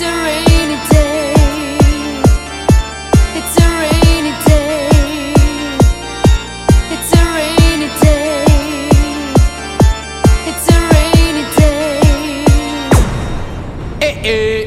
It's a rainy day. It's a rainy day. It's a rainy day. It's a rainy day. Hey.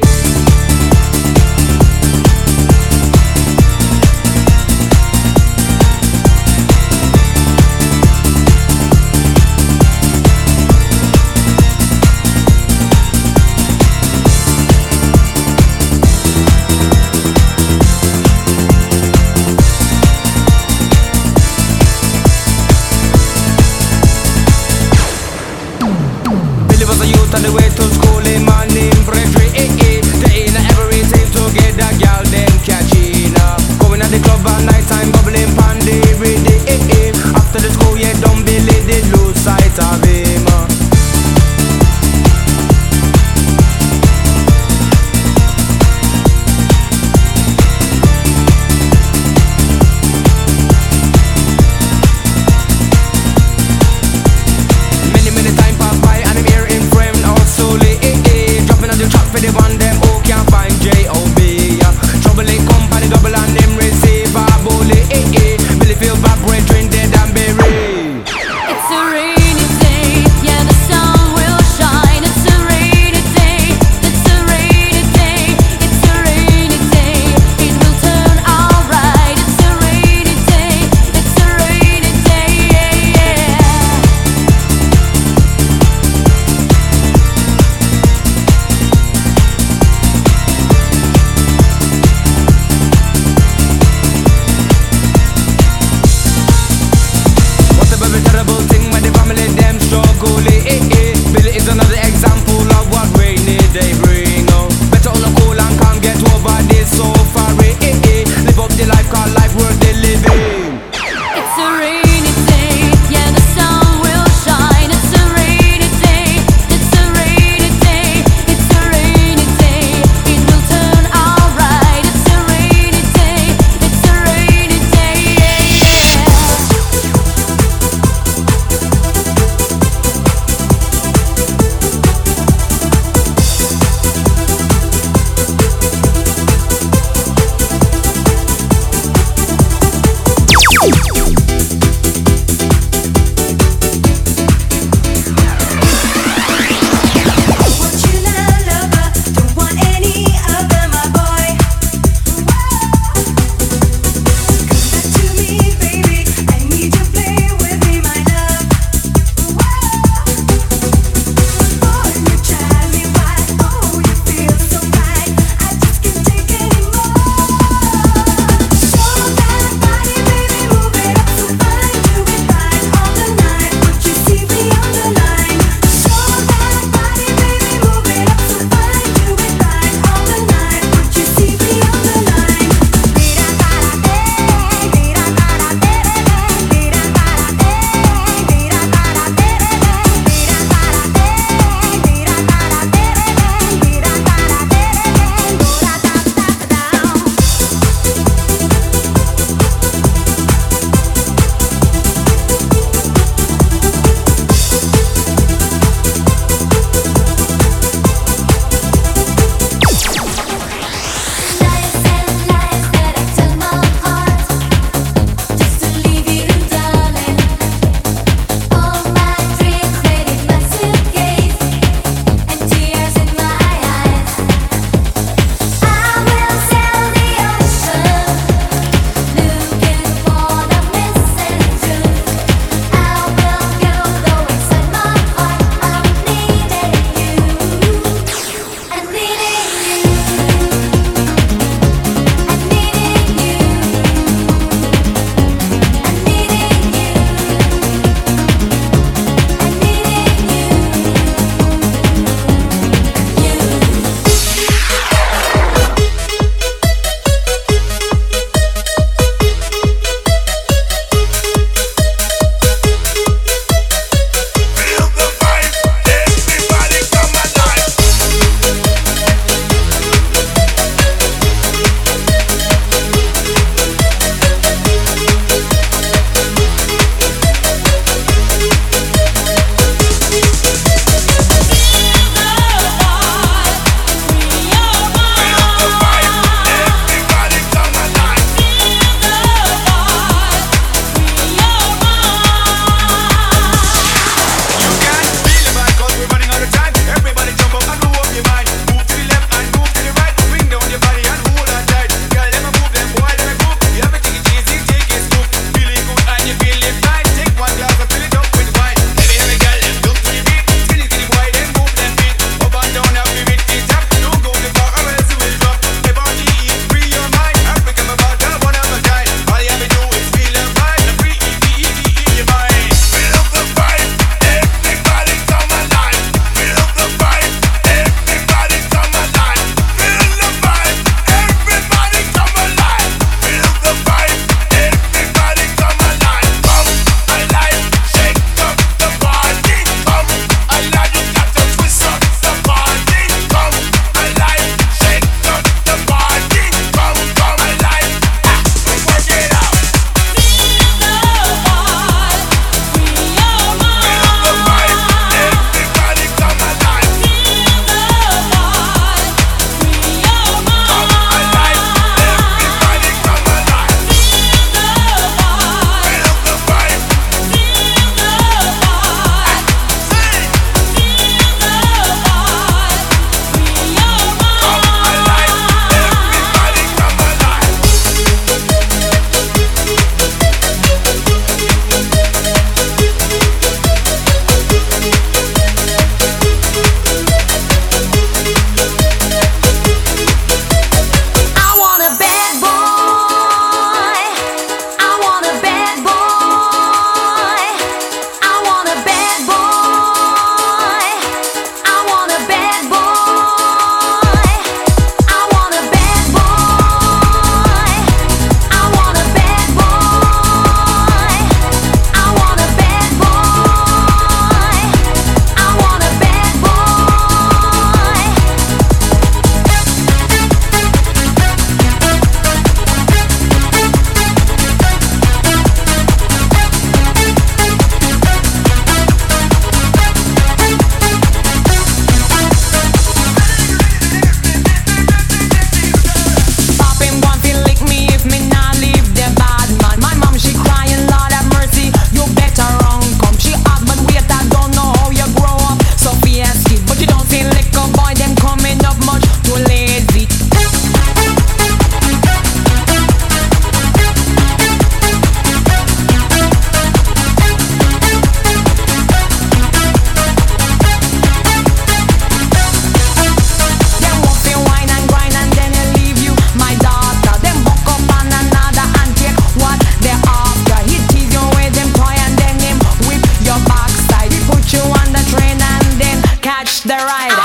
the ride.